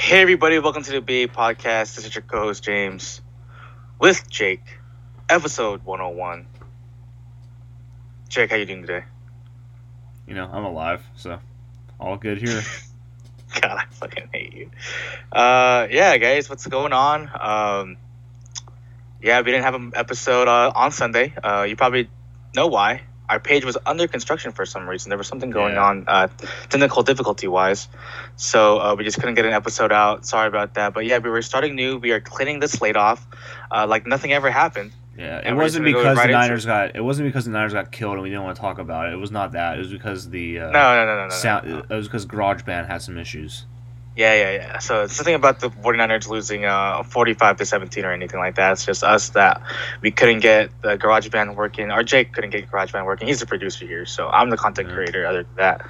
Hey everybody, welcome to the BA Podcast. This is your co-host James with Jake, episode 101. Jake, how you doing today? You know, I'm alive, so all good here. God, I fucking hate you. Uh, yeah, guys, what's going on? Um, yeah, we didn't have an episode uh, on Sunday. Uh, you probably know why. Our page was under construction for some reason. There was something going Yeah. on, uh, technical difficulty wise. So uh, we just couldn't get an episode out. Sorry about that. But yeah, we were starting new. We are cleaning the slate off, uh, like nothing ever happened. Yeah, it And wasn't because right the into Niners got it wasn't because the Niners got killed and we didn't want to talk about it. It was not that. It was because the uh, No, no, no, no, no. sound. no. It was because GarageBand had some issues. Yeah, yeah, yeah. So it's nothing about the 49ers losing uh, 45 to 17 or anything like that. It's just us that we couldn't get the GarageBand working, or Jake couldn't get GarageBand working. He's the producer here, so I'm the content Yeah. creator other than that.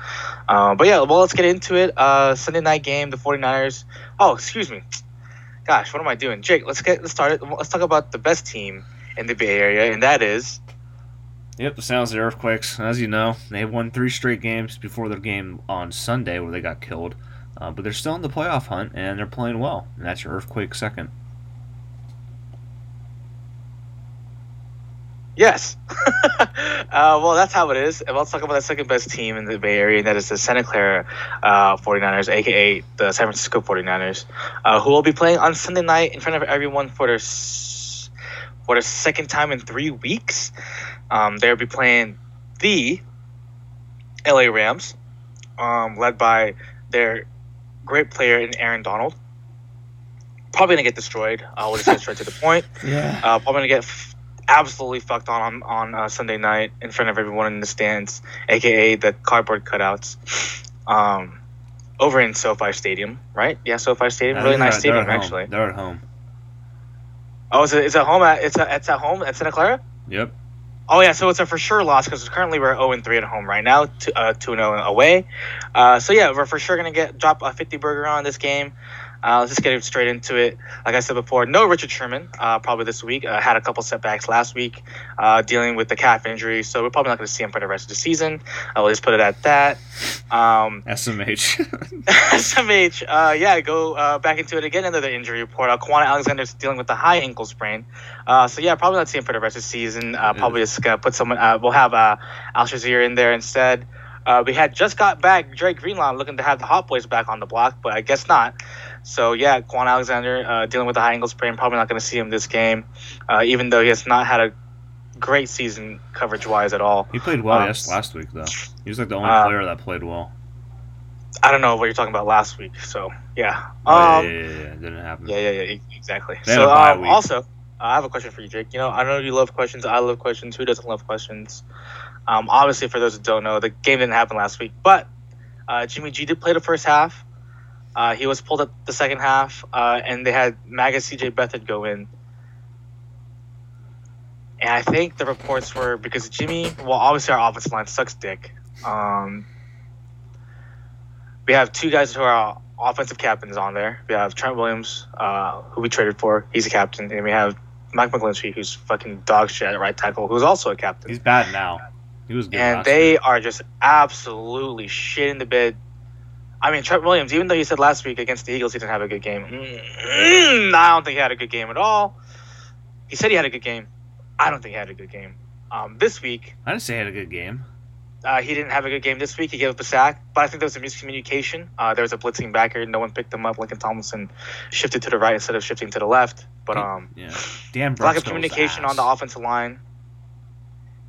Um, but yeah, well, let's get into it. Uh, Sunday night game, the 49ers. Oh, excuse me. Gosh, what am I doing? Jake, let's get let's start it. Let's talk about the best team in the Bay Area, and that is Yep, the Sounds of the Earthquakes. As you know, they won three straight games before their game on Sunday where they got killed. Uh, but they're still in the playoff hunt and they're playing well. And that's your Earthquake second. Yes. uh, well, that's how it is. And let's talk about the second best team in the Bay Area, and that is the Santa Clara uh, 49ers, aka the San Francisco 49ers, uh, who will be playing on Sunday night in front of everyone for their for the second time in three weeks. Um, they'll be playing the LA Rams, um, led by their great player in Aaron Donald. Probably gonna get destroyed. Uh, we'll just get straight to the point. Yeah. Uh, probably gonna get f- absolutely fucked on on, on uh, Sunday night in front of everyone in the stands, aka the cardboard cutouts. Um, over in SoFi Stadium, right? Yeah, SoFi Stadium, really nice stadium actually. They're at home. Oh, is it, it's at home at it's at, it's at home at Santa Clara. Yep. Oh yeah, so it's a for sure loss because currently we're 0 and 3 at home right now, uh, 2 0 away. Uh, so yeah, we're for sure gonna get drop a 50 burger on this game. Uh, let's just get straight into it. Like I said before, no Richard Sherman uh, probably this week. Uh, had a couple setbacks last week, uh, dealing with the calf injury, so we're probably not going to see him for the rest of the season. I will just put it at that. Um, SMH. SMH, uh, yeah, go uh, back into it again. Another injury report. Uh, Kwon Alexander's dealing with a high ankle sprain. Uh, so yeah, probably not seeing him for the rest of the season. Uh, probably just gonna put someone. Uh, we'll have uh, Al Shazier in there instead. Uh, we had just got back Drake Greenlaw looking to have the Hot Boys back on the block, but I guess not. So yeah, Kwon Alexander uh, dealing with a high ankle sprain. Probably not going to see him this game, uh, even though he has not had a great season coverage wise at all. he played well Um, yes last week though. He was like the only uh, player that played well. I don't know what you're talking about last week. So yeah. Um, yeah, yeah, yeah, yeah. Didn't happen. Yeah, yeah, yeah, exactly. They So, um, also, uh, I have a question for you, Jake. You know, I know you love questions. I love questions. Who doesn't love questions? Um, obviously, for those who don't know, the game didn't happen last week, but uh, Jimmy G did play the first half. Uh, he was pulled up the second half, uh, and they had Maga CJ Beathard go in. And I think the reports were because Jimmy, well, obviously our offensive line sucks dick. Um, we have two guys who are offensive captains on there. We have Trent Williams, uh, who we traded for. He's a captain. And we have Mike McGlinchey, who's fucking dog shit at right tackle, who's also a captain. He's bad now. He was good. and they year. are just absolutely shit in the bed. I mean, Trent Williams, even though he said last week against the Eagles he didn't have a good game, mm, I don't think he had a good game at all. He said he had a good game. I don't think he had a good game. Um, this week, I didn't say he had a good game. uh, he didn't have a good game this week. He gave up a sack, but I think there was a miscommunication. Uh, there was a blitzing backer. No one picked him up. Laken Tomlinson shifted to the right instead of shifting to the left. But um, Yeah. Dan lack of communication ass. on the offensive line,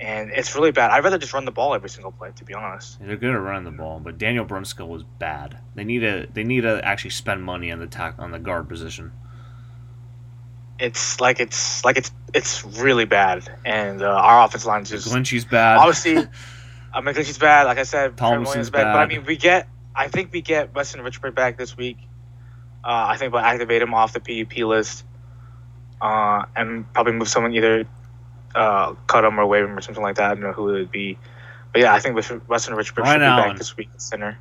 and it's really bad. I'd rather just run the ball every single play, to be honest. They're good at running the ball, but Daniel Brunskill was bad. They need to they need to actually spend money on the tack on the guard position. It's like it's like it's it's really bad, and uh, our offensive line just Glynchy's bad. obviously. uh, McGlinchey's bad, like I said. Tomlinson's Williams bad, but I mean, we get. I think we get Weston Richburg back this week. Uh, I think we'll activate him off the PUP list, uh, and probably move someone either uh, cut him or waive him or something like that. I don't know who it would be, but yeah, I think Wes- Weston Richburg should be Allen. back this week at center.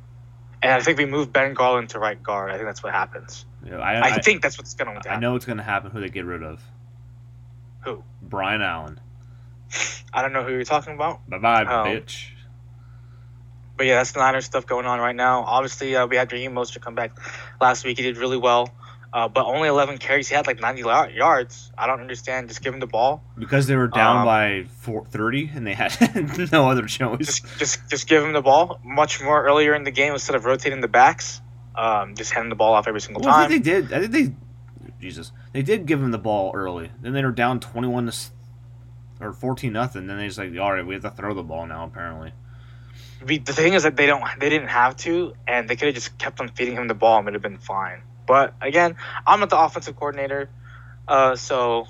And I think we move Ben Garland to right guard. I think that's what happens. Yeah, I, I, I, think that's what's going to happen. I know it's gonna happen. Who they get rid of? Who? Brian Allen. I don't know who you're talking about. Bye bye, Oh. bitch. but yeah, that's the Niners stuff going on right now. Obviously, uh, we had Raheem Mostert come back last week. He did really well, uh, but only 11 carries. He had like 90 yards. I don't understand. Just give him the ball. Because they were down Um, by four, 30 and they had no other choice. Just, just, just give him the ball much more earlier in the game instead of rotating the backs. Um, just hand him the ball off every single Well, I time. think they did. I think they, Jesus, they did give him the ball early. Then they were down twenty-one to, or fourteen nothing. Then they just like, all right, we have to throw the ball now. Apparently, the thing is that they don't, they didn't have to, and they could have just kept on feeding him the ball and it would have been fine. But again, I'm not the offensive coordinator, uh, so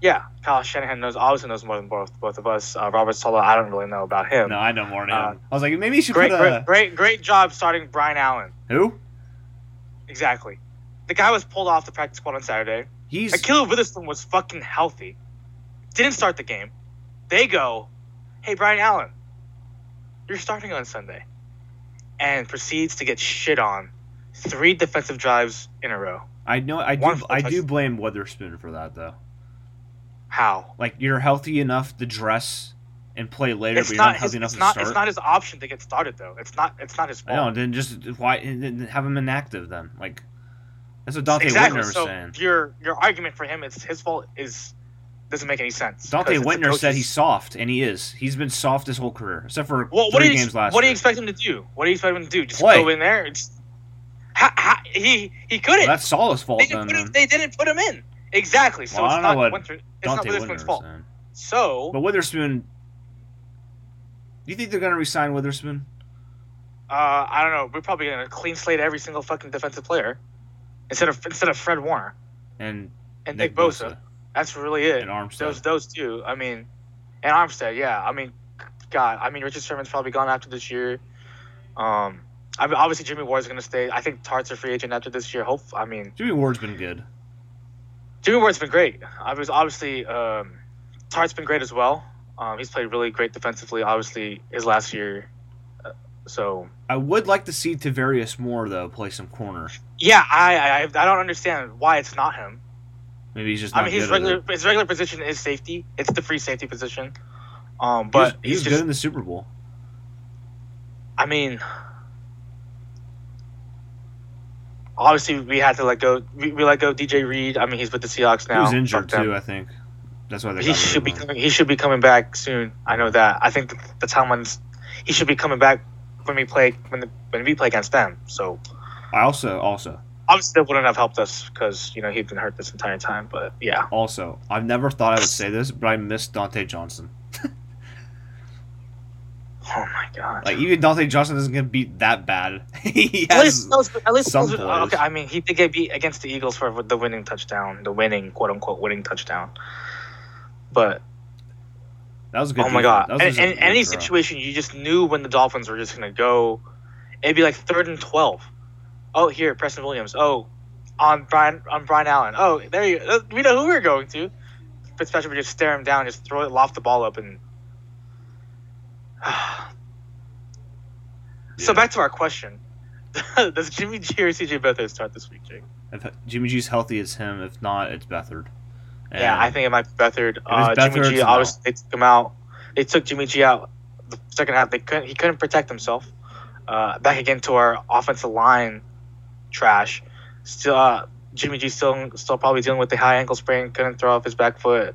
yeah, Kyle Shanahan knows obviously knows more than both both of us. Uh, Robert Saleh, I don't really know about him. no, I know more than Uh, him. I was like, maybe you should great, put great, a great, great job starting Brian Allen. who? Exactly. The guy was pulled off the practice squad on Saturday. He's Ahkello Witherspoon was fucking healthy. Didn't start the game. They go, hey, Brian Allen, you're starting on Sunday. And proceeds to get shit on three defensive drives in a row. I know I do I do blame Witherspoon for that though. How? Like you're healthy enough to dress and play later, It's but you're not healthy enough to not, start. it's not his option to get started, though. It's not It's not his fault. Then just why then have him inactive then? Like that's what Donte exactly. Whitner was so saying. Your, your argument for him, it's his fault, is doesn't make any sense. Donte Whitner said he's soft, and he is. He's been soft his whole career, except for Well, what three do you games last what do you expect him to do? What do you expect him to do? Just Play. go in there? It's, ha, ha, he he couldn't. Well, that's Saleh's fault they, didn't put him, they didn't put him in. Exactly. So Well, it's know what Winter, it's not Witherspoon's fault. saying. So But Witherspoon, do you think they're gonna resign Witherspoon? uh, I don't know. We're probably gonna clean slate every single fucking defensive player instead of instead of Fred Warner And and Nick Nick, Bosa. That's really it. and Armstead. Those those two. I mean, and Armstead. Yeah. I mean, God. I mean, Richard Sherman's probably gone after this year. Um. I mean, obviously Jimmy Ward's gonna stay. I think Tart's a free agent after this year. Hope. I mean, Jimmy Ward's been good. Jimmy Ward's been great. I was obviously um, Tart's been great as well. Um, he's played really great defensively. Obviously, his last year. Uh, so I would like to see Tarvarius Moore though play some corner. yeah, I, I I don't understand why it's not him. Maybe he's just. I mean, his regular his regular position is safety. It's the free safety position. Um, but he he's was just. good in the Super Bowl. I mean, obviously we had to let go. We, we let go DJ Reed. I mean, he's with the Seahawks now. he was injured too. I think. That's why they. He should be coming, he should be coming back soon. I know that. I think the, the timelines he should be coming back when we play when the, when we play against them. So I also also obviously that wouldn't have helped us because you know he'd been hurt this entire time. But yeah, also I've never thought I would say this, but I miss Dontae Johnson. Oh my god. Like even Dontae Johnson isn't gonna beat that bad. he at has least, those, at least some those- plays. okay. I mean, he did get beat against the Eagles for the winning touchdown, the winning quote unquote winning touchdown. But that was a good. oh my god! That was And, just a good any throw. situation, you just knew when the Dolphins were just gonna go. It'd be like third and twelve. Oh, here, Preston Williams. Oh, on Brian on Brian Allen. Oh, there you. We know who we're going to. Fitzpatrick would just stare him down, just throw it, loft the ball up, and. So back to our question: Does Jimmy G or CJ Beathard start this week, Jake? If Jimmy G's healthy, it's him. If not, it's Beathard. Yeah, I think it might be Beathard. Uh, it's Jimmy Beathard, G, obviously, they took him out. They took Jimmy G out the second half. They couldn't. He couldn't protect himself. Uh, back again to our offensive line trash. Still, uh, Jimmy G still still probably dealing with the high ankle sprain. Couldn't throw off his back foot.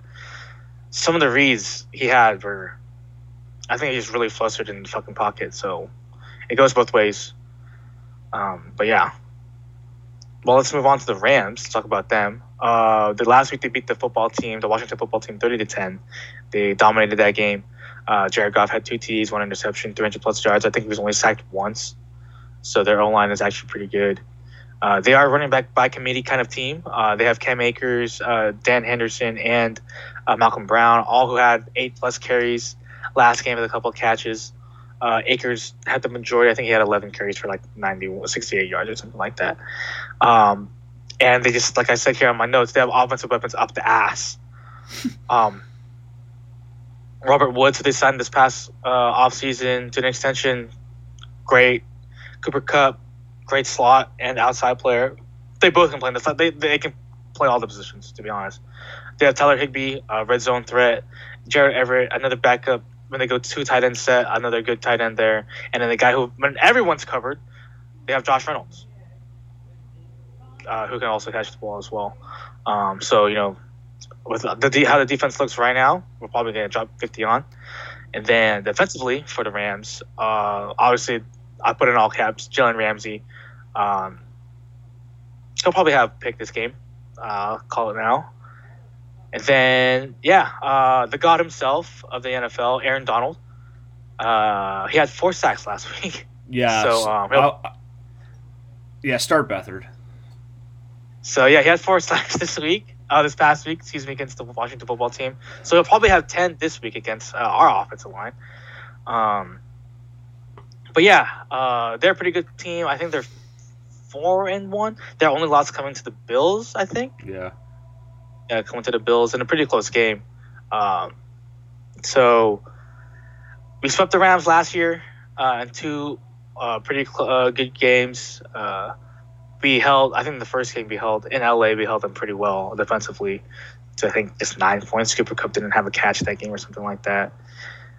Some of the reads he had were, I think he's really flustered in the fucking pocket. So, it goes both ways. Um, but yeah. Well, let's move on to the Rams. Let's talk about them. Uh, the last week they beat the football team, the Washington football team, thirty to ten. They dominated that game. Uh, Jared Goff had two TDs, one interception, three hundred plus yards. I think he was only sacked once, so their O line is actually pretty good. Uh, they are running back by committee kind of team. Uh, they have Cam Akers, uh, Dan Henderson, and uh, Malcolm Brown, all who had eight plus carries last game with a couple of catches. Uh, Akers had the majority. I think he had 11 carries for like 90, 68 yards or something like that. Um, and they just, like I said here on my notes, they have offensive weapons up the ass. Um, Robert Woods, who they signed this past uh, offseason to an extension, great. Cooper Kupp, great slot and outside player. They both can play in the slot. They, they can play all the positions, to be honest. They have Tyler Higbee, uh, red zone threat. Gerald Everett, another backup when they go two tight end set, another good tight end there, and then the guy who when everyone's covered, they have Josh Reynolds, uh, who can also catch the ball as well. Um, so you know, with the how the defense looks right now, we're probably going to drop 50 on. And then defensively for the Rams, uh, obviously I put in all caps Jalen Ramsey. Um, he'll probably have pick this game. Uh, call it now. And then yeah, uh, the god himself of the NFL, Aaron Donald. Uh, he had four sacks last week. Yeah. So um, yeah, start Beathard. So yeah, he had four sacks this week. Uh, this past week, excuse me, against the Washington football team. So he'll probably have ten this week against uh, our offensive line. Um, but yeah, uh, they're a pretty good team. I think they're four and one. Their only loss coming to the Bills, I think. Yeah. Yeah, coming to the Bills in a pretty close game. Um, so we swept the Rams last year uh, in two uh, pretty cl- uh, good games. Uh, we held, I think the first game we held in LA, we held them pretty well defensively. To I think just nine points. Cooper Kupp didn't have a catch that game or something like that.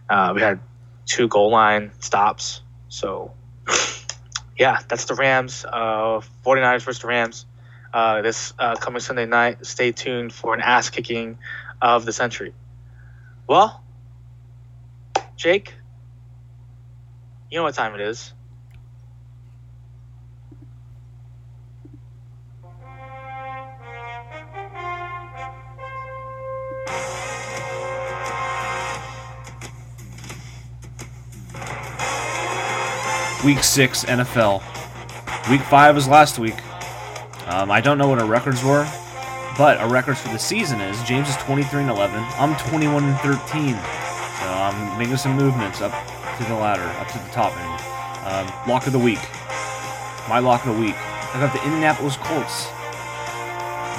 Uh, we had two goal line stops. So yeah, that's the Rams. Uh, 49ers versus the Rams. Uh, this uh, coming Sunday night. Stay tuned for an ass kicking of the century. Well, Jake, you know what time it is. Week six NFL. Week five was last week. Um, I don't know what our records were, but our records for the season is James is 23 and 11. I'm 21 and 13. So I'm making some movements up to the ladder, up to the top end. Um, lock of the week. My lock of the week. I got the Indianapolis Colts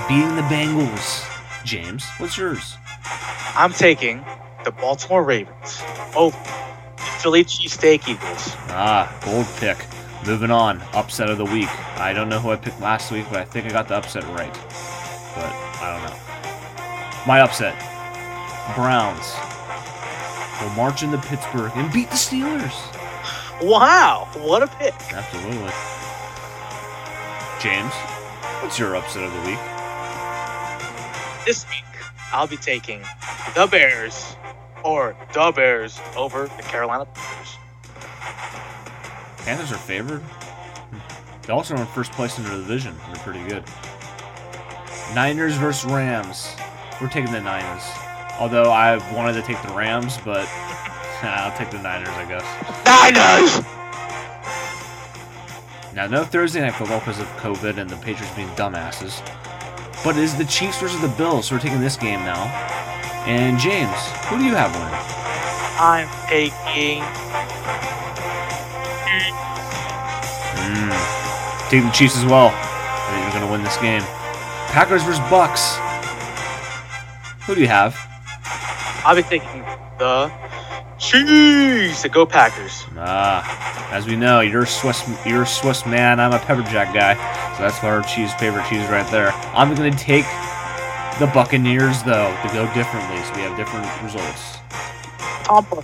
beating the Bengals. James, what's yours? I'm taking the Baltimore Ravens over the Philly cheesesteak Eagles. Ah, bold pick. Moving on, upset of the week. I don't know who I picked last week, but I think I got the upset right. But I don't know. My upset Browns will march into Pittsburgh and beat the Steelers. Wow, what a pick! Absolutely. James, what's your upset of the week? This week, I'll be taking the Bears or the Bears over the Carolina Panthers. Panthers are favored. Hmm. They also are in first place in their division. They're pretty good. Niners versus Rams. We're taking the Niners. Although I wanted to take the Rams, but I'll take the Niners, I guess. Niners! Now, no Thursday night football because of COVID and the Patriots being dumbasses. But it is the Chiefs versus the Bills, so we're taking this game now. And James, who do you have winning? I'm taking. Mm. Taking the Chiefs as well. I think you're gonna win this game. Packers versus Bucks. Who do you have? I'll be thinking the Chiefs. The Go Packers. Ah, as we know, you're a Swiss, you're a Swiss man. I'm a pepper jack guy, so that's our cheese favorite cheese right there. I'm gonna take the Buccaneers though to go differently, so we have different results. Tampa.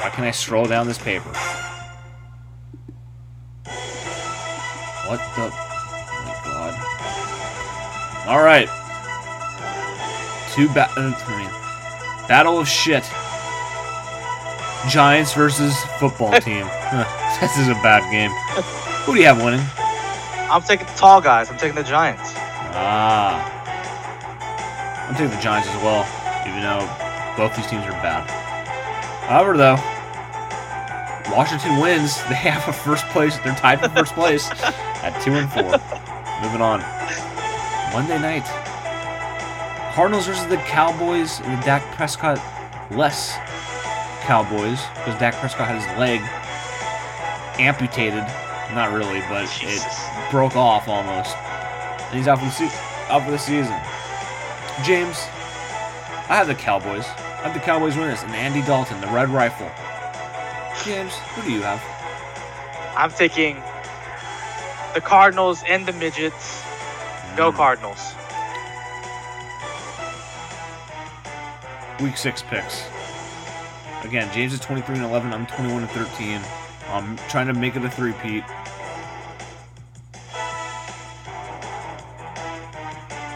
Why can I scroll down this paper? What the? Oh my god! All right. Two ba- uh, I mean, battle of shit. Giants versus football team. This is a bad game. Who do you have winning? I'm taking the tall guys. I'm taking the Giants. Ah. I'm taking the Giants as well, even though both these teams are bad. However, though, Washington wins. They have a first place. They're tied for first place at two and four. Moving on. Monday night. Cardinals versus the Cowboys and the Dak Prescott less Cowboys because Dak Prescott had his leg amputated. Not really, but it broke off almost. And he's out for the se- out for the season. James, I have the Cowboys. I have the Cowboys win this, and Andy Dalton, the Red Rifle. James, who do you have? I'm taking the Cardinals and the midgets. Go Mm. Cardinals. week six picks. Again, James is 23 and 11. I'm 21 and 13. I'm trying to make it a three-peat.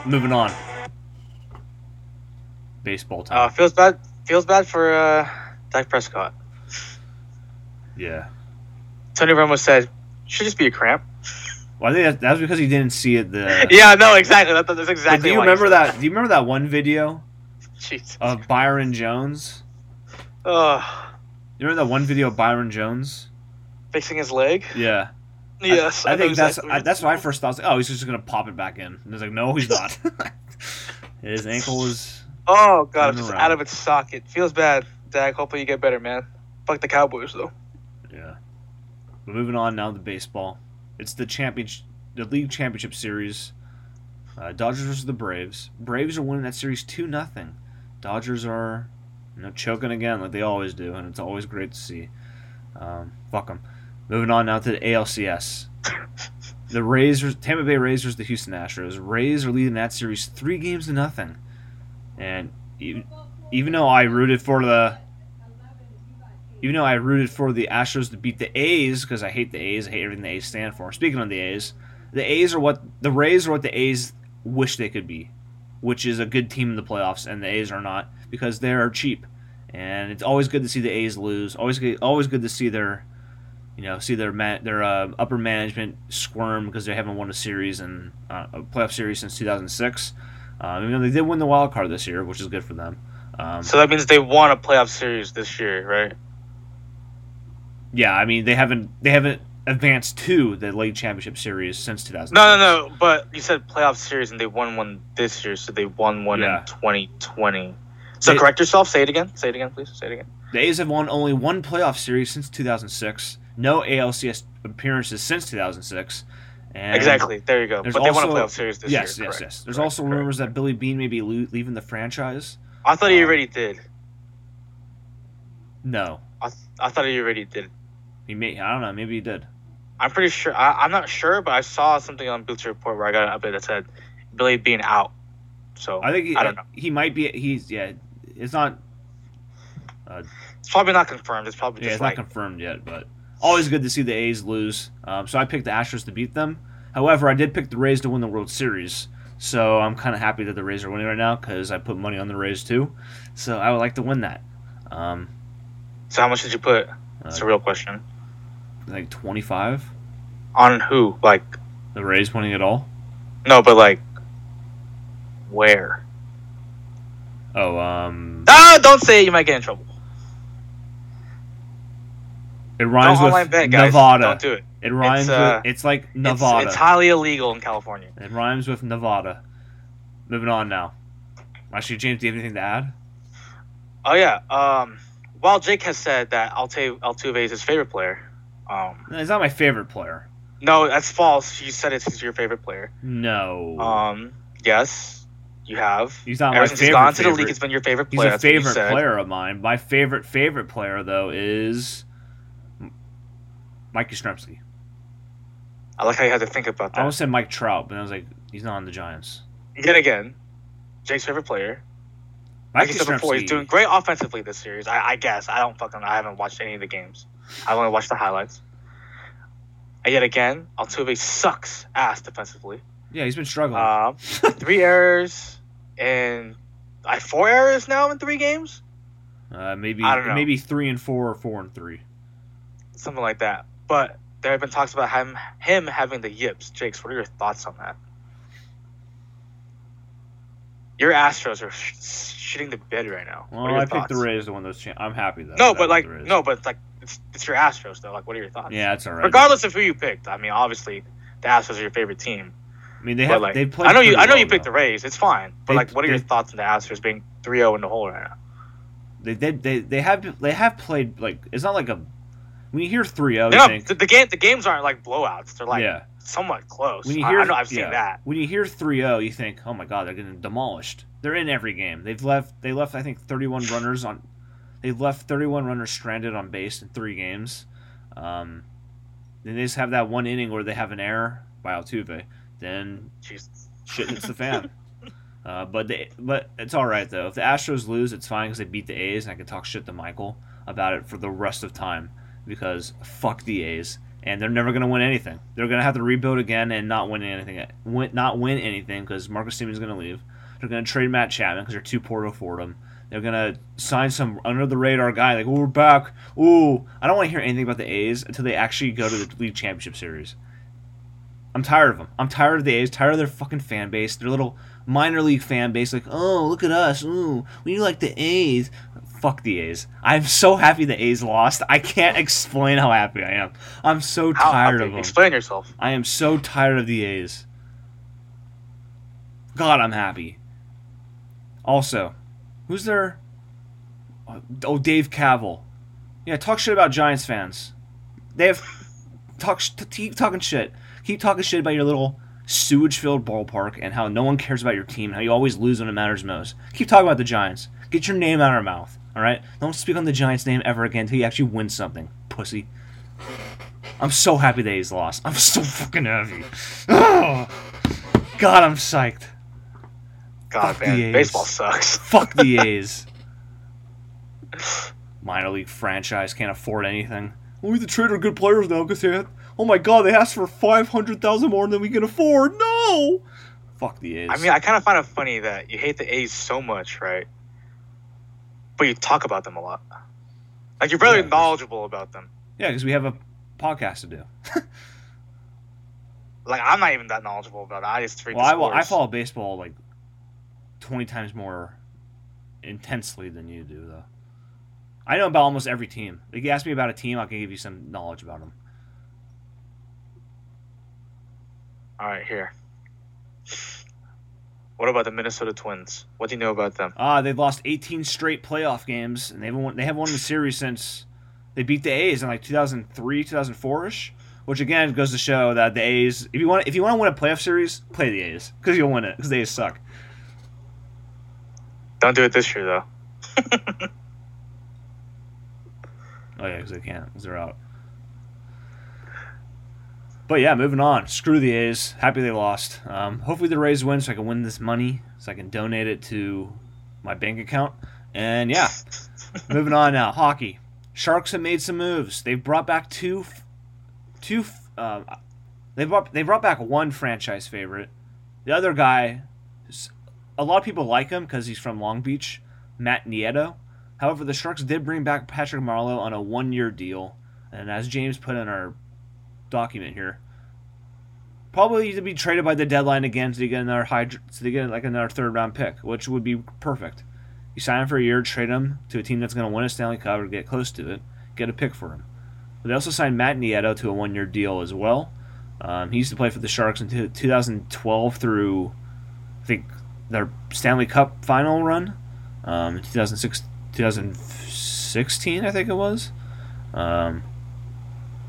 Moving on. Baseball time. Uh, feels bad. Feels bad for uh, Dak Prescott. yeah. Tony Romo said, "Should just be a cramp." Well, I think that, that was because he didn't see it. The yeah, no, exactly. That, that's But exactly. do you remember that? Do you remember that one video Jesus. of Byron Jones? Ugh. You remember that one video of Byron Jones? fixing his leg. Yeah. Yes, I, I think that's exactly I, that's what I first thought. I like, oh, he's just gonna pop it back in. And it's like, no, he's not. His ankle was. Oh god, it's out of its socket. Feels bad, Dak. Hopefully you get better, man. Fuck the Cowboys though. Yeah. But moving on now to baseball. It's the championship, the league championship series. Uh, Dodgers versus the Braves. Braves are winning that series two nothing. Dodgers are, you know, choking again like they always do, and it's always great to see. Um, fuck them. Moving on now to the ALCS. The Rays, Tampa Bay Rays versus the Houston Astros. Rays are leading that series three games to nothing, and even, even though I rooted for the even though I rooted for the Astros to beat the A's because I hate the A's, I hate everything the A's stand for. Speaking of the A's, the A's are what the Rays are what the A's wish they could be, which is a good team in the playoffs, and the A's are not because they are cheap. And it's always good to see the A's lose. Always always good to see their, you know, see their man, their uh, upper management squirm because they haven't won a series and uh, a playoff series since 2006. Um, even though they did win the wild card this year, which is good for them. Um, So that means they won a playoff series this year, right? Yeah, I mean they haven't they haven't advanced to the league championship series since 2000. No, no, no. But you said playoff series, and they won one this year, so they won one Yeah. in 2020. So They- correct yourself. Say it again. Say it again, please. Say it again. The A's have won only one playoff series since 2006. No ALCS appearances since 2006. And exactly. There you go. But they won a also- playoff series this yes, year. yes, correct. yes. There's Correct, also correct, rumors that. Billy Beane may be leaving the franchise. I thought he um, already did. No, I, th- I thought he already did. He may. I don't know. Maybe he did. I'm pretty sure. I, I'm not sure, but I saw something on Boots Report where I got an update that said Billy being out. So I think he, I don't know. he might be. He's yeah. It's not. It's probably not confirmed. It's probably Yeah, it's like not confirmed yet, but always good to see the A's lose. Um, so I picked the Astros to beat them. However, I did pick the Rays to win the World Series. So I'm kind of happy that the Rays are winning right now because I put money on the Rays too. So I would like to win that. Um, So how much did you put? That's uh, a real question. Like 25. On who? Like The Rays winning it all. no, but like where? Oh, um, Ah, don't say it. You might get in trouble. it rhymes Don't with bet. Nevada. Don't do it. It rhymes uh, with. It's like It's- Nevada. It's, highly illegal in California. it rhymes with Nevada. Moving on now. Actually, James, do you have anything to add? Oh yeah. Um. While Jake has said that Alte Altuve is his favorite player, um, He's not my favorite player. no, that's false. You said it's your favorite player. No. Um. Yes, you have. he's not Ever my since he's favorite. gone to the league, it's been your favorite He's player. a That's favorite player of mine. My favorite favorite player though is Mike Yastrzemski. I like how you had to think about that. I almost said Mike Trout, but I was like, he's not on the Giants. Yet again, Jake's favorite player. Mike Like you said before, he's doing great offensively this series. I, I guess I don't fucking. I haven't watched any of the games. I've only watched the highlights. And yet again, Altuve sucks ass defensively. Yeah, he's been struggling. Um, three errors and I four errors now in three games, Uh, maybe I don't know. maybe three and four or four and three. something like that. But there have been talks about him him having the yips. Jakes, what are your thoughts on that? Your Astros are sh- shitting the bed right now. Well, what are your I picked the thoughts? Rays to win those. Cha- I'm happy though. No, that but like no, but like it's, it's your Astros though. Like, what are your thoughts? Yeah, it's all right. Regardless of who you picked, I mean, obviously the Astros are your favorite team. I mean, they have like, they played. I know you. I know well, you picked though. the Rays. It's fine. But They- like, what are your thoughts on the Astros being 3-0 in the hole right now? They did. They, they have they have played like it's not like a when you hear 3-0 They're you not- think the, the game. The games aren't like blowouts. They're like yeah. somewhat close. When you I- hear I, know I've seen yeah. that. When you hear 3-0, you think, "Oh my god, they're getting demolished." They're in every game. They've left they left I think 31 runners on they've left 31 runners stranded on base in 3 games. Um then they just have that one inning where they have an error by Altuve. Then Jesus. shit hits the fan. Uh, but they, but it's all right though. If the Astros lose, it's fine because they beat the A's, and I can talk shit to Michael about it for the rest of time because fuck the A's, and they're never gonna win anything. They're gonna have to rebuild again and not win anything. Win, not win anything because Marcus Semien's gonna leave. They're gonna trade Matt Chapman because they're too poor to afford him. They're gonna sign some under the radar guy like, "Oh, we're back." Ooh, I don't want to hear anything about the A's until they actually go to the league championship series. I'm tired of them. I'm tired of the A's. Tired of their fucking fan base. Their little minor league fan base, like, "Oh, look at us. Ooh, we like the A's." Fuck the A's. I'm so happy the A's lost. I can't explain how happy I am. I'm so tired of them. Explain yourself. I am so tired of the A's. God, I'm happy. Also, who's there? Uh, oh, Dave Kaval. Yeah, talk shit about Giants fans. They have talk keep talking shit. Keep talking shit about your little sewage-filled ballpark and how no one cares about your team. How you always lose when it matters most. Keep talking about the Giants. Get your name out of our mouth. All right. Don't speak on the Giants' name ever again until you actually win something, pussy. I'm so happy that he's lost. I'm so fucking happy. Oh, God, I'm psyched. God, Fuck the man, A's. baseball sucks. Fuck the A's. Minor league franchise can't afford anything. We the trade our good players now because they had. Oh my god, they asked for five hundred thousand more than we can afford. No. Fuck the A's. I mean, I kind of find it funny that you hate the A's so much, right? But you talk about them a lot. Like you're very Yeah, knowledgeable about them. yeah, because we have a podcast to do. Like I'm not even that knowledgeable about it. I just Well, I, well, I follow baseball like twenty times more intensely than you do, though. I know about almost every team. If you ask me about a team, I can give you some knowledge about them. All right, here. What about the Minnesota Twins? What do you know about them? Ah, they've lost 18 straight playoff games, and they haven't won, they haven't won the series since they beat the A's in like 2003, 2004 ish. Which again goes to show that the A's, if you want, if you want to win a playoff series, play the A's because you'll win it because the A's suck. Don't do it this year though. Oh yeah, because they can't, because they're out. But yeah, moving on. Screw the A's. Happy they lost. Um, hopefully the Rays win, so I can win this money, so I can donate it to my bank account. And yeah, moving on now. Hockey. Sharks have made some moves. They've brought back two, two. Uh, they brought they brought back one franchise favorite. The other guy, a lot of people like him because he's from Long Beach. Matt Nieto. However, the Sharks did bring back Patrick Marleau on a one-year deal, and as James put in our document here, probably to be traded by the deadline again to get another high, to get like another third-round pick, which would be perfect. You sign him for a year, trade him to a team that's going to win a Stanley Cup or get close to it, get a pick for him. But they also signed Matt Nieto to a one-year deal as well. Um, he used to play for the Sharks in 2012 through, I think, their Stanley Cup final run, um, 2006, 2016, I think it was. Um,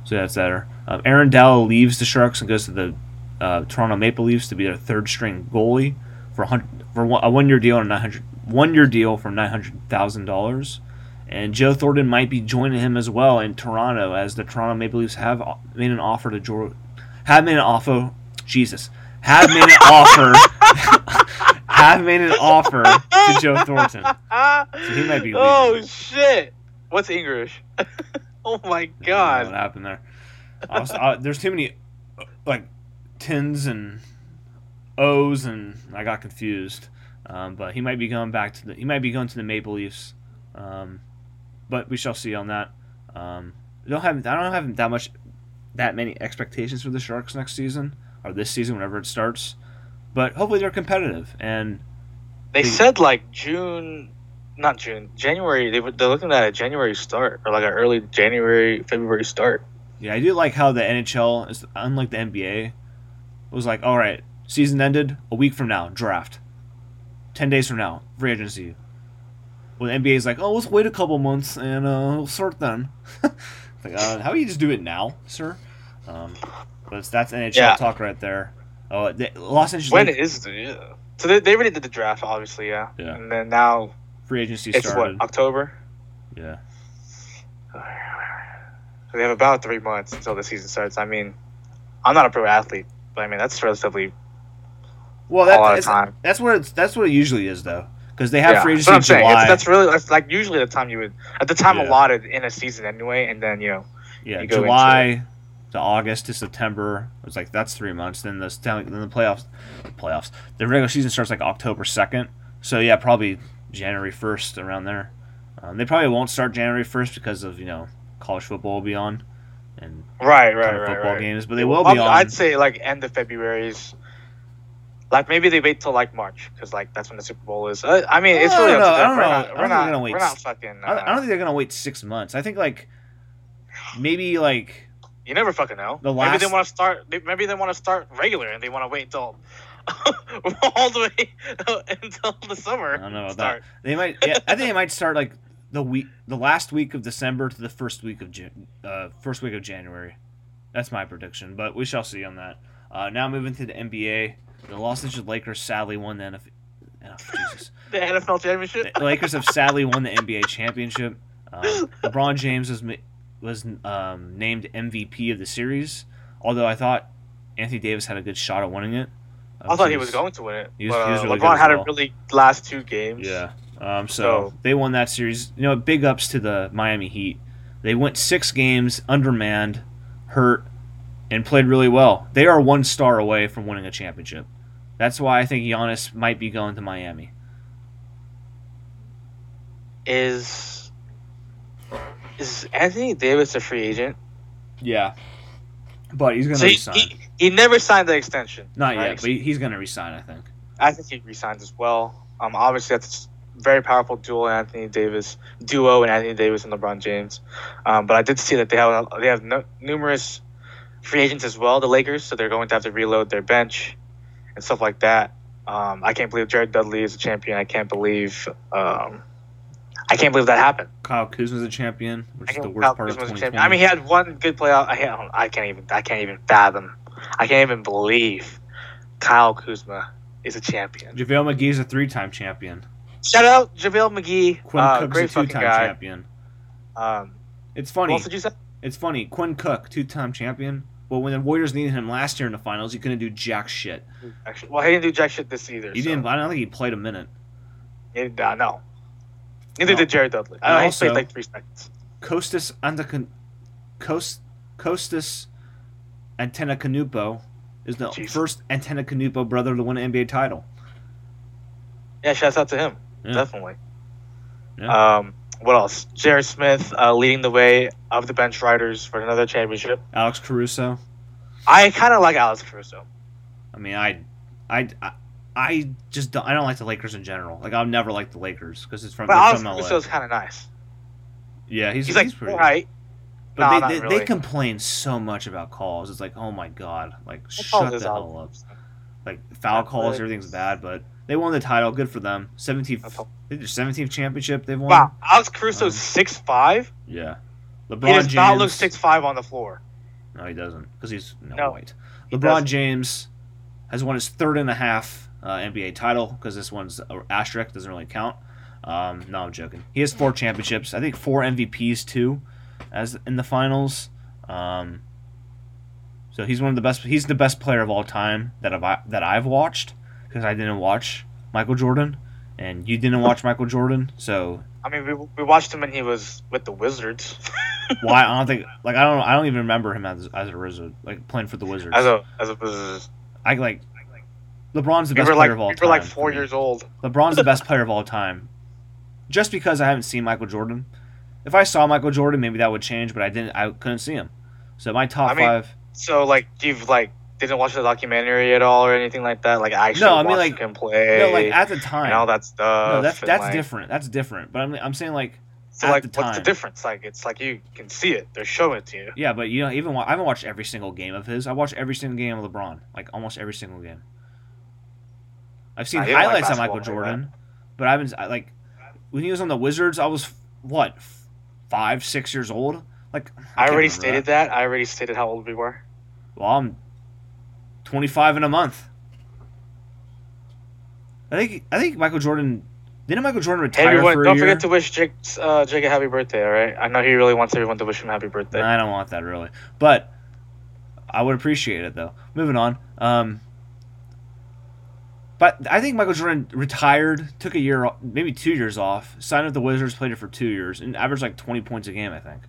so that's there. Um, Aaron Dell leaves the Sharks and goes to the uh, Toronto Maple Leafs to be their third string goalie for a, for one, a one year deal and nine hundred one year deal for nine hundred thousand dollars. And Joe Thornton might be joining him as well in Toronto, as the Toronto Maple Leafs have made an offer to Joe, have made an offer. Jesus, have made an offer, have made an offer to Joe Thornton. So he might be leaving. oh shit! What's English? oh my I don't know god! what happened there? Was, uh, there's too many uh, like tens and O's, and I got confused. Um, but he might be going back to the. He might be going to the Maple Leafs. Um, but we shall see on that. Um, I don't have. I don't have that much, that many expectations for the Sharks next season or this season, whenever it starts. But hopefully they're competitive and They They- said like June, not June, January. They were they're looking at a January start or like an early January February start. Yeah, I do like how the NHL is unlike the NBA. It was like, all right, season ended a week from now, draft. Ten days from now, free agency. Well, the NBA is like, oh, let's wait a couple months and uh, we'll start then. like, uh, how do you just do it now, sir? Um, but that's NHL Yeah. talk right there. Oh, the, Los Angeles When is the yeah. So they, they already did the draft, obviously, yeah. Yeah. And then now free agency it's started. what October. Yeah, So they have about three months until the season starts. I mean, I'm not a pro athlete, but I mean that's relatively Well, that, a lot of that's, time. that's what it's that's what it usually is though, because they have Yeah, free that's agency what I'm saying. July. It's, that's really that's like usually the time you would at the time Yeah. allotted in a season anyway, and then you know yeah, you July to August to September. It was like that's three months. Then the then the playoffs, the playoffs. The regular season starts like October second. So yeah, probably January first around there. Um, they probably won't start January first because of you know college football will be on, and right, right, right, football right. games, but they will Well, be on. I'd say like end of February's. Like maybe they wait till like March because like that's when the Super Bowl is. Uh, I mean, it's really don't know. to I don't know. I don't We're think they're not. gonna wait We're not fucking. I, I don't Uh, think they're gonna wait six months. I think like maybe like you never fucking know. The maybe they want to start. Maybe they want to start regular and they want to wait until all the way until the summer. I don't know about start. that. They might. Yeah, I think they might start like the week, the last week of December to the first week of uh, first week of January. That's my prediction, but we shall see on that. Uh, now moving to the NBA, the Los Angeles Lakers sadly won the NFL. Oh, Jesus. The NFL championship. The Lakers have sadly won the NBA championship. Um, LeBron James ma- was um, named MVP of the series, although I thought Anthony Davis had a good shot at winning it. I thought he was going to win it. he was- but, he was uh, really LeBron had well. a really last two games. Yeah. Um, so, So- they won that series. You know, big ups to the Miami Heat. They went six games undermanned, hurt, and played really well. They are one star away from winning a championship. That's why I think Giannis might be going to Miami. Is is Anthony Davis a free agent? Yeah. But he's going to So he, resign. he, he never signed the extension. Not right? yet, but he- he's going to resign, I think. I think he resigns as well. Um, obviously that's a very powerful duo, Anthony Davis duo, and Anthony Davis and LeBron James. Um, but I did see that they have they have no, numerous free agents as well, the Lakers. So they're going to have to reload their bench and stuff like that. Um, I can't believe Jared Dudley is a champion. I can't believe um, I can't believe that happened. Kyle Kuzma's a champion, which is the worst Kyle part of Kuzma's a 2020. champion. I mean, he had one good playoff. I can't, I can't even I can't even fathom. I can't even believe Kyle Kuzma is a champion. JaVale McGee's a three-time champion. Shout out JaVale McGee. Quinn uh, Cook's a two-time guy. champion. Um, It's what funny. else did you say? It's funny. Quinn Cook, two-time champion. But when the Warriors needed him last year in the finals, he couldn't do jack shit. Actually, well, he didn't do jack shit this either. He so. didn't. I don't think he played a minute. He didn't- uh, no. Neither No. did Jared Dudley. And he also- played like three seconds. Costas Antacon, Cost, Costas Antetokounmpo is the Jeez. first Antetokounmpo brother to win an NBA title. Yeah, shouts out to him. Yeah. Definitely. Yeah. Um, what else? Jared Smith uh, leading the way of the bench riders for another championship. Alex Caruso. I kind of like Alex Caruso. I mean, I, I, I, I just don't, I don't like the Lakers in general. Like I've never liked the Lakers because it's from, But Alex. Caruso's kind of nice. Yeah, he's, He's, like, pretty. all right. But No, they, they, really. they complain so much about calls. It's like, oh my god, like shut the hell up. Like foul calls, everything's bad. But they won the title. Good for them. Seventeenth, their seventeenth championship they've won. Wow, Alex Caruso's Um, six five. Yeah. He LeBron does James. not look six five on the floor. No, he doesn't because he's no, No, white. LeBron. James has won his third and a half uh, NBA title because this one's asterisk doesn't really count. Um, no, I'm joking. He has four championships. I think four MVPs too, as in the finals. Um, so he's one of the best. He's the best player of all time that I've that I've watched because I didn't watch Michael Jordan, and you didn't watch Michael Jordan. So I mean, we, we watched him when he was with the Wizards. why I don't think like I don't I don't even remember him as as a wizard like playing for the Wizards. as a as a I like LeBron's the we best player like of all we time. were like four years old. LeBron's the best player of all time. Just because I haven't seen Michael Jordan. If I saw Michael Jordan, maybe that would change, but I didn't. I couldn't see him. So my top I mean, five. So like, you've like didn't watch the documentary at all or anything like that. Like, actually No, I mean, like- him play. No, like at the time. and all that stuff. no, that's that's like, different. That's different. But I'm I'm saying like So at like, the what's the difference? Like, it's like you can see it. They're showing it to you. yeah, but you know even I haven't watched every single game of his. I watched every single game of LeBron, like almost every single game. I've seen like highlights of basketball Michael like. Jordan, but I haven't like when he was on the Wizards. I was what five six years old. Like I, can't already stated that. I already stated how old we were. Well, I'm 25 in a month. I think I think Michael Jordan didn't Michael Jordan retire everyone, for don't year. forget to wish Jake, uh, Jake a happy birthday. All right. I know he really wants everyone to wish him happy birthday. I don't want that really, but I would appreciate it though. Moving on. Um, But I think Michael Jordan retired, took a year, maybe two years off, signed with the Wizards, played it for two years, and averaged like 20 points a game, I think.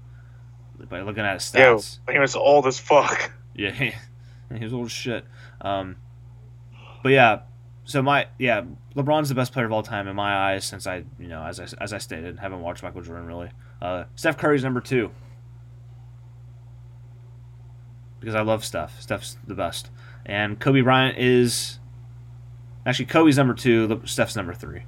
By looking at his stats. he was old as fuck. Yeah, he, he was old as shit. Um, but yeah, so my yeah, LeBron's the best player of all time in my eyes since I you know as I as I stated haven't watched Michael Jordan really. Uh, Steph Curry's number two because I love Steph. Steph's the best, and Kobe Bryant is actually Kobe's number two. Steph's number three.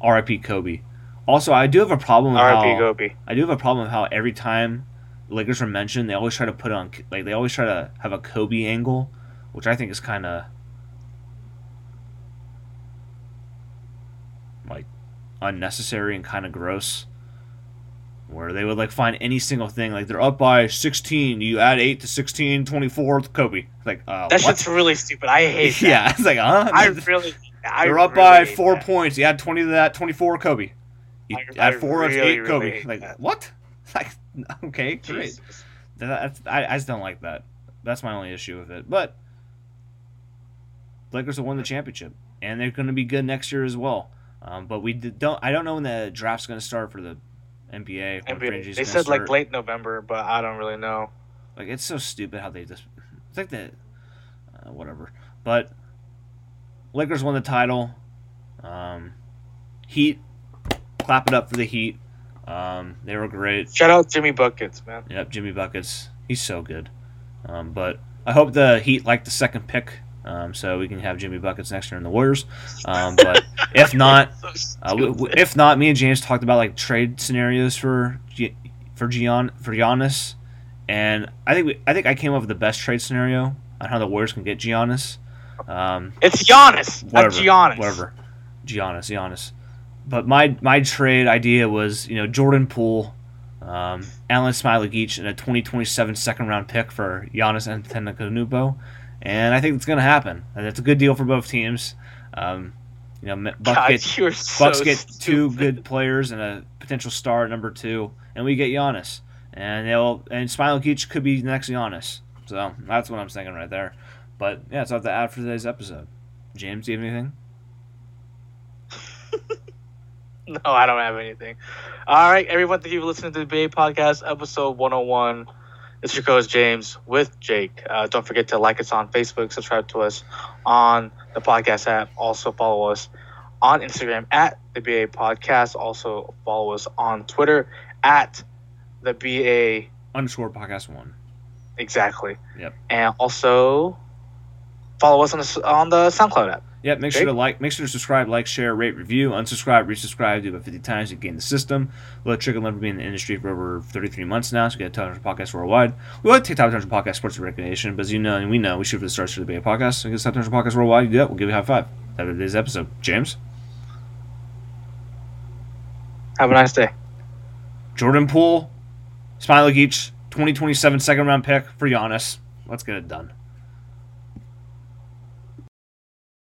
R.I.P. Kobe. Also, I do have a problem with R.I.P. how Kobe. I do have a problem with how every time Lakers are mentioned, they always try to put on like they always try to have a Kobe angle, which I think is kind of like unnecessary and kind of gross. Where they would like find any single thing like they're up by 16, you add 8 to 16, 24 Kobe. Like uh That what? shit's really stupid. I hate that. Yeah, it's like huh? I really. I They're up really by 4 that. points. You add 20 to that, 24 Kobe. You I- add I 4 it's really, 8 Kobe. really hate like that. what? Like okay, great. That- That's, I, I just don't like that. That's my only issue with it. But Lakers will win the championship, and they're going to be good next year as well. Um, but we don't. I don't know when the draft's going to start for the NBA. NBA. They said like late November, but I don't really know. Like it's so stupid how they just. It's like the, uh, whatever. But Lakers won the title. Um, Heat, clap it up for the Heat. Um, they were great. Shout out Jimmy Buckets, man. Yep, Jimmy Buckets. He's so good. Um, but I hope the Heat like the second pick, um, so we can have Jimmy Buckets next year in the Warriors. Um, but if not, uh, if not, me and James talked about like trade scenarios for G- for Gian for Giannis, and I think we, I think I came up with the best trade scenario on how the Warriors can get Giannis. Um, It's Giannis. whatever, Not Giannis. whatever, Giannis, Giannis. But my my trade idea was you know Jordan Poole, um, Alan Smiley-Geach, and a 2027 second round pick for Giannis Antetokounmpo, and I think it's going to happen. That's a good deal for both teams. Um, you know, Bucks God, so Bucks get two good players and a potential star at number two, and we get Giannis, and they'll and Smiley-Geach could be next Giannis. So that's what I'm thinking right there. But yeah, that's all I have to add for today's episode. James, do you have anything? No, I don't have anything. All right, everyone, thank you for listening to the BA Podcast, episode 101. It's your coach, James, with Jake. Uh, don't forget to like us on Facebook, subscribe to us on the podcast app. Also, follow us on Instagram at the BA Podcast. Also, follow us on Twitter at the BA Underscore podcast one. exactly. Yep. And also, follow us on the, on the SoundCloud app. Yep, make sure to like, make sure to subscribe, like, share, rate, review, unsubscribe, resubscribe, do about 50 times to gain the system. Let Chicken Liver be in the industry for over 33 months now, so we get a Top 100 podcast worldwide. We like to take Top 100 podcast sports and recreation, but as you know, and we know, we shoot for the stars for the Bay podcast. So get Top 100 podcast worldwide, you do that, we'll give you a high five. That was today's episode. James? Have a nice day. Jordan Poole, Smiley Geach, 2027 second round pick for Giannis. Let's get it done.